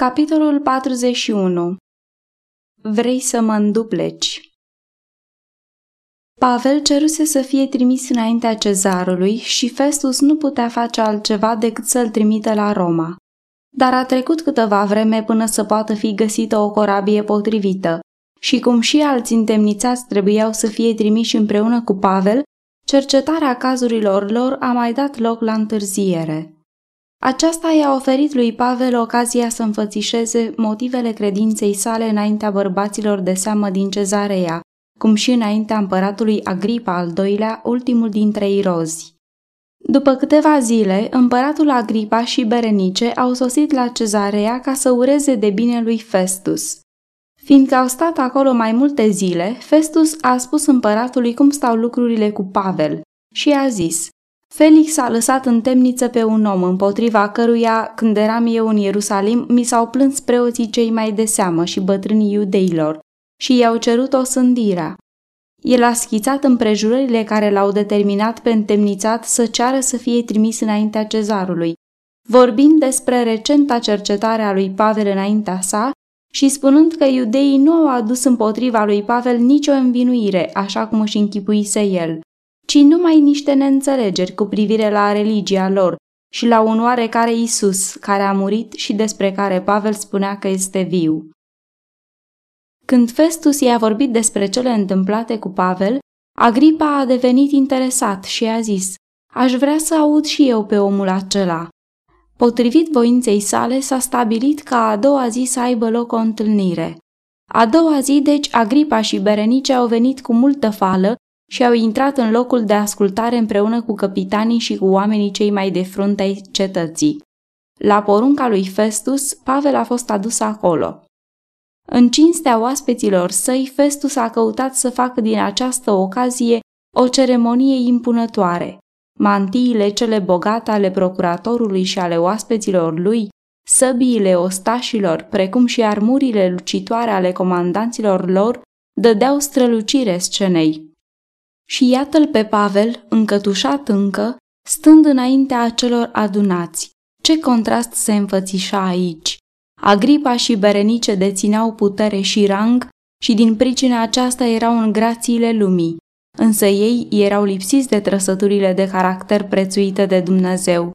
Capitolul 41 Vrei să mă îndupleci? Pavel ceruse să fie trimis înaintea cezarului și Festus nu putea face altceva decât să-l trimită la Roma. Dar a trecut câteva vreme până să poată fi găsită o corabie potrivită și cum și alți întemnițați trebuiau să fie trimiși împreună cu Pavel, cercetarea cazurilor lor a mai dat loc la întârziere. Aceasta i-a oferit lui Pavel ocazia să înfățișeze motivele credinței sale înaintea bărbaților de seamă din cezarea, cum și înaintea împăratului Agripa al doilea, ultimul dintre irozi. După câteva zile, împăratul Agripa și Berenice au sosit la cezarea ca să ureze de bine lui Festus. Fiindcă au stat acolo mai multe zile, Festus a spus împăratului cum stau lucrurile cu Pavel și a zis – Felix a lăsat în temniță pe un om împotriva căruia, când eram eu în Ierusalim, mi s-au plâns preoții cei mai de seamă și bătrânii iudeilor și i-au cerut o sândirea. El a schițat împrejurările care l-au determinat pe întemnițat să ceară să fie trimis înaintea cezarului, vorbind despre recenta cercetare a lui Pavel înaintea sa și spunând că iudeii nu au adus împotriva lui Pavel nicio învinuire, așa cum își închipuise el ci numai niște neînțelegeri cu privire la religia lor și la un oarecare Isus care a murit și despre care Pavel spunea că este viu. Când Festus i-a vorbit despre cele întâmplate cu Pavel, Agripa a devenit interesat și a zis, aș vrea să aud și eu pe omul acela. Potrivit voinței sale, s-a stabilit ca a doua zi să aibă loc o întâlnire. A doua zi, deci, Agripa și Berenice au venit cu multă fală și au intrat în locul de ascultare împreună cu capitanii și cu oamenii cei mai de frunte ai cetății. La porunca lui Festus, Pavel a fost adus acolo. În cinstea oaspeților săi, Festus a căutat să facă din această ocazie o ceremonie impunătoare. Mantiile cele bogate ale procuratorului și ale oaspeților lui, săbiile ostașilor, precum și armurile lucitoare ale comandanților lor, dădeau strălucire scenei. Și iată-l pe Pavel, încătușat încă, stând înaintea acelor adunați. Ce contrast se înfățișa aici! Agripa și Berenice dețineau putere și rang și din pricina aceasta erau în grațiile lumii, însă ei erau lipsiți de trăsăturile de caracter prețuite de Dumnezeu.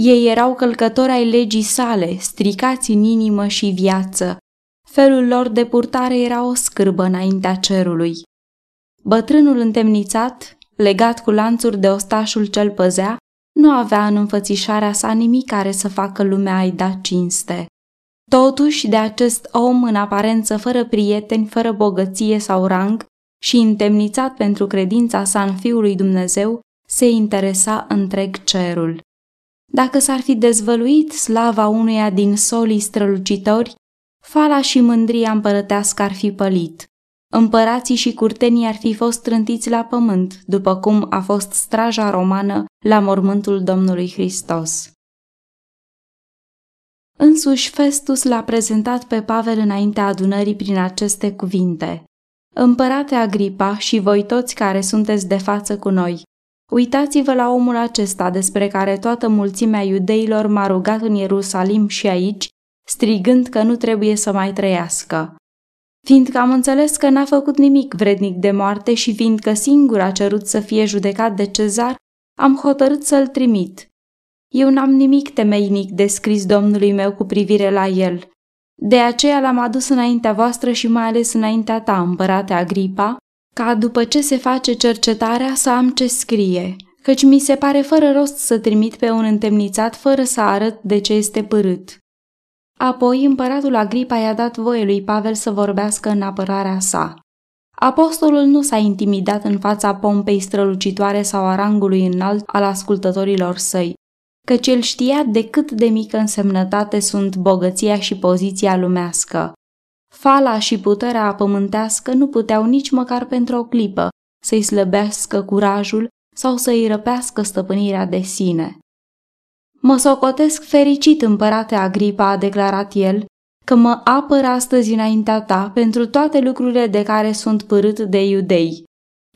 Ei erau călcători ai legii sale, stricați în inimă și viață. Felul lor de purtare era o scârbă înaintea cerului. Bătrânul întemnițat, legat cu lanțuri de ostașul cel păzea, nu avea în înfățișarea sa nimic care să facă lumea ai da cinste. Totuși, de acest om în aparență fără prieteni, fără bogăție sau rang și întemnițat pentru credința sa în Fiul lui Dumnezeu, se interesa întreg cerul. Dacă s-ar fi dezvăluit slava unuia din solii strălucitori, fala și mândria împărătească ar fi pălit. Împărații și curtenii ar fi fost trântiți la pământ, după cum a fost straja romană la mormântul Domnului Hristos. Însuși Festus l-a prezentat pe Pavel înaintea adunării prin aceste cuvinte. Împărate Agripa și voi toți care sunteți de față cu noi, uitați-vă la omul acesta despre care toată mulțimea iudeilor m-a rugat în Ierusalim și aici, strigând că nu trebuie să mai trăiască fiindcă am înțeles că n-a făcut nimic vrednic de moarte și fiindcă singur a cerut să fie judecat de cezar, am hotărât să-l trimit. Eu n-am nimic temeinic de scris Domnului meu cu privire la el. De aceea l-am adus înaintea voastră și mai ales înaintea ta, împărate Agripa, ca după ce se face cercetarea să am ce scrie, căci mi se pare fără rost să trimit pe un întemnițat fără să arăt de ce este părât. Apoi împăratul Agripa i-a dat voie lui Pavel să vorbească în apărarea sa. Apostolul nu s-a intimidat în fața pompei strălucitoare sau a rangului înalt al ascultătorilor săi, căci el știa de cât de mică însemnătate sunt bogăția și poziția lumească. Fala și puterea pământească nu puteau nici măcar pentru o clipă să-i slăbească curajul sau să-i răpească stăpânirea de sine. Mă socotesc fericit, împărate Agripa, a declarat el, că mă apăr astăzi înaintea ta pentru toate lucrurile de care sunt părât de iudei,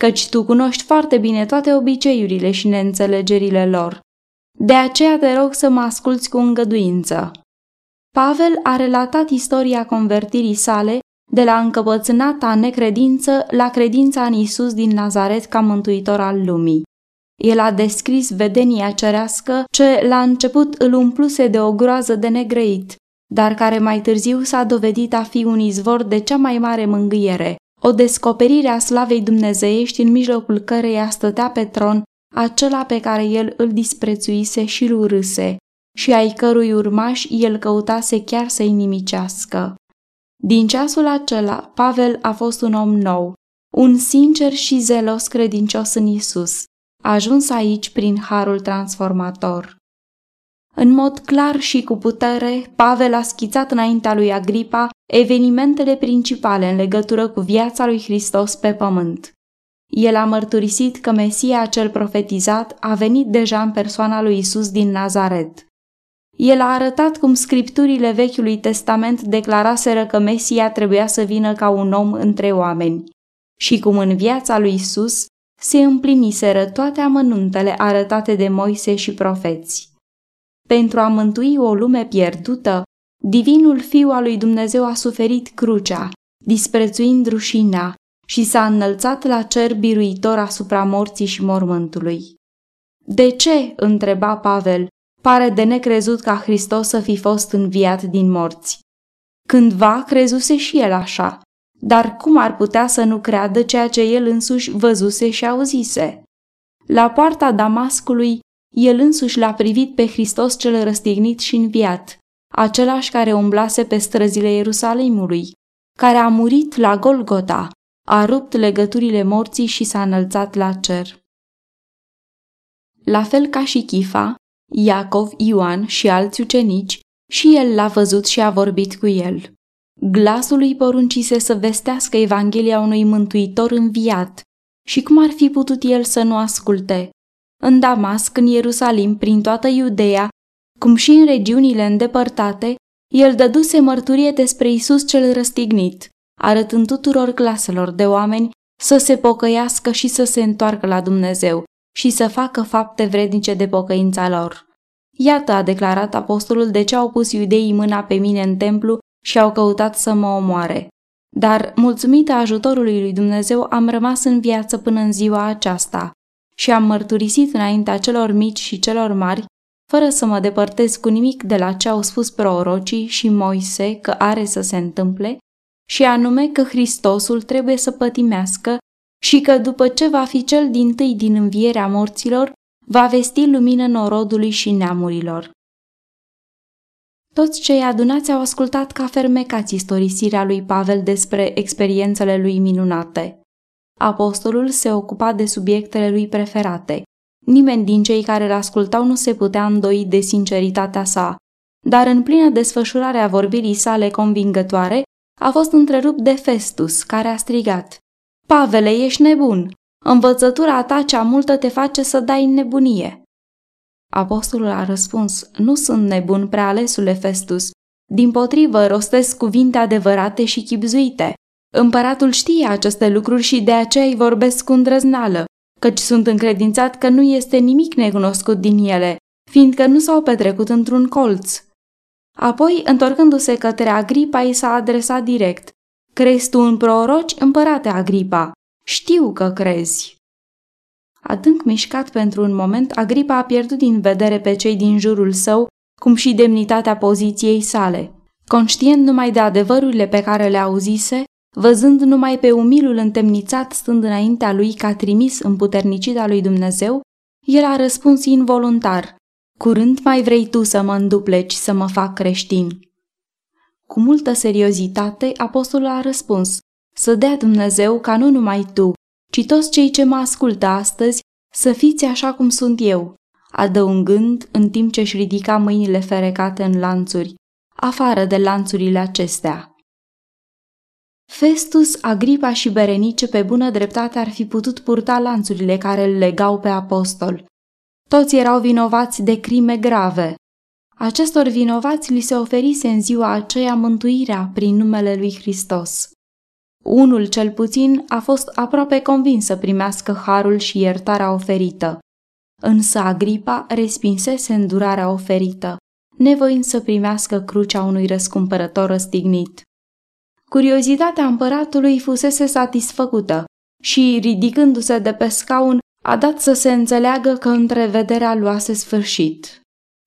căci tu cunoști foarte bine toate obiceiurile și neînțelegerile lor. De aceea te rog să mă asculți cu îngăduință. Pavel a relatat istoria convertirii sale de la încăpățânata necredință la credința în Isus din Nazaret ca mântuitor al lumii. El a descris vedenia cerească ce la început îl umpluse de o groază de negrăit, dar care mai târziu s-a dovedit a fi un izvor de cea mai mare mângâiere, o descoperire a slavei dumnezeiești în mijlocul căreia stătea pe tron acela pe care el îl disprețuise și îl urâse și ai cărui urmași el căutase chiar să-i nimicească. Din ceasul acela, Pavel a fost un om nou, un sincer și zelos credincios în Isus, ajuns aici prin harul transformator. În mod clar și cu putere, Pavel a schițat înaintea lui Agripa evenimentele principale în legătură cu viața lui Hristos pe pământ. El a mărturisit că Mesia cel profetizat a venit deja în persoana lui Isus din Nazaret. El a arătat cum scripturile Vechiului Testament declaraseră că Mesia trebuia să vină ca un om între oameni și cum în viața lui Isus se împliniseră toate amănuntele arătate de Moise și profeți. Pentru a mântui o lume pierdută, divinul Fiu al lui Dumnezeu a suferit crucea, disprețuind rușinea, și s-a înălțat la cer biruitor asupra morții și mormântului. De ce, întreba Pavel, pare de necrezut ca Hristos să fi fost înviat din morți? Cândva crezuse și el așa, dar cum ar putea să nu creadă ceea ce el însuși văzuse și auzise? La poarta Damascului, el însuși l-a privit pe Hristos cel răstignit și înviat, același care umblase pe străzile Ierusalimului, care a murit la Golgota, a rupt legăturile morții și s-a înălțat la cer. La fel ca și Chifa, Iacov, Ioan și alți ucenici, și el l-a văzut și a vorbit cu el. Glasul lui poruncise să vestească Evanghelia unui mântuitor înviat și cum ar fi putut el să nu asculte? În Damasc, în Ierusalim, prin toată Iudeea, cum și în regiunile îndepărtate, el dăduse mărturie despre Isus cel răstignit, arătând tuturor claselor de oameni să se pocăiască și să se întoarcă la Dumnezeu și să facă fapte vrednice de pocăința lor. Iată, a declarat apostolul, de ce au pus iudeii mâna pe mine în templu și au căutat să mă omoare. Dar, mulțumită ajutorului lui Dumnezeu, am rămas în viață până în ziua aceasta și am mărturisit înaintea celor mici și celor mari, fără să mă depărtez cu nimic de la ce au spus prorocii și Moise că are să se întâmple, și anume că Hristosul trebuie să pătimească și că după ce va fi cel din tâi din învierea morților, va vesti lumină norodului și neamurilor. Toți cei adunați au ascultat ca fermecați istorisirea lui Pavel despre experiențele lui minunate. Apostolul se ocupa de subiectele lui preferate. Nimeni din cei care îl ascultau nu se putea îndoi de sinceritatea sa, dar în plină desfășurare a vorbirii sale convingătoare, a fost întrerupt de Festus, care a strigat Pavele, ești nebun! Învățătura ta cea multă te face să dai în nebunie. Apostolul a răspuns, nu sunt nebun, prealesule Festus, din potrivă rostesc cuvinte adevărate și chipzuite. Împăratul știe aceste lucruri și de aceea îi vorbesc cu îndrăznală, căci sunt încredințat că nu este nimic necunoscut din ele, fiindcă nu s-au petrecut într-un colț. Apoi, întorcându-se către Agripa, i s-a adresat direct. Crezi tu în proroci, împărate Agripa? Știu că crezi. Adânc mișcat pentru un moment, Agripa a pierdut din vedere pe cei din jurul său, cum și demnitatea poziției sale. Conștient numai de adevărurile pe care le auzise, văzând numai pe umilul întemnițat stând înaintea lui ca trimis în puternicita lui Dumnezeu, el a răspuns involuntar, Curând mai vrei tu să mă îndupleci, să mă fac creștin. Cu multă seriozitate, apostolul a răspuns, să dea Dumnezeu ca nu numai tu, ci toți cei ce mă ascultă astăzi să fiți așa cum sunt eu, adăugând în timp ce își ridica mâinile ferecate în lanțuri, afară de lanțurile acestea. Festus, Agripa și Berenice pe bună dreptate ar fi putut purta lanțurile care îl legau pe apostol. Toți erau vinovați de crime grave. Acestor vinovați li se oferise în ziua aceea mântuirea prin numele lui Hristos. Unul cel puțin a fost aproape convins să primească harul și iertarea oferită. Însă Agripa respinsese îndurarea oferită. nevoind să primească crucea unui răscumpărător răstignit. Curiozitatea împăratului fusese satisfăcută și, ridicându-se de pe scaun, a dat să se înțeleagă că întrevederea luase sfârșit.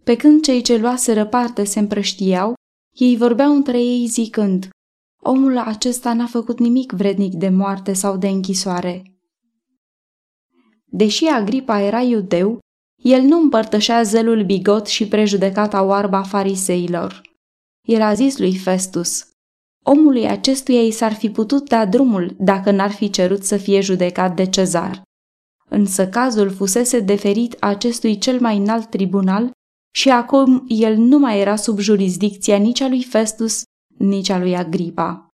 Pe când cei ce luaseră parte se împrăștiau, ei vorbeau între ei zicând, omul acesta n-a făcut nimic vrednic de moarte sau de închisoare. Deși Agripa era iudeu, el nu împărtășea zelul bigot și prejudecata oarba fariseilor. El a zis lui Festus, omului acestuia i s-ar fi putut da drumul dacă n-ar fi cerut să fie judecat de cezar. Însă cazul fusese deferit acestui cel mai înalt tribunal și acum el nu mai era sub jurisdicția nici a lui Festus, nici a lui Agripa.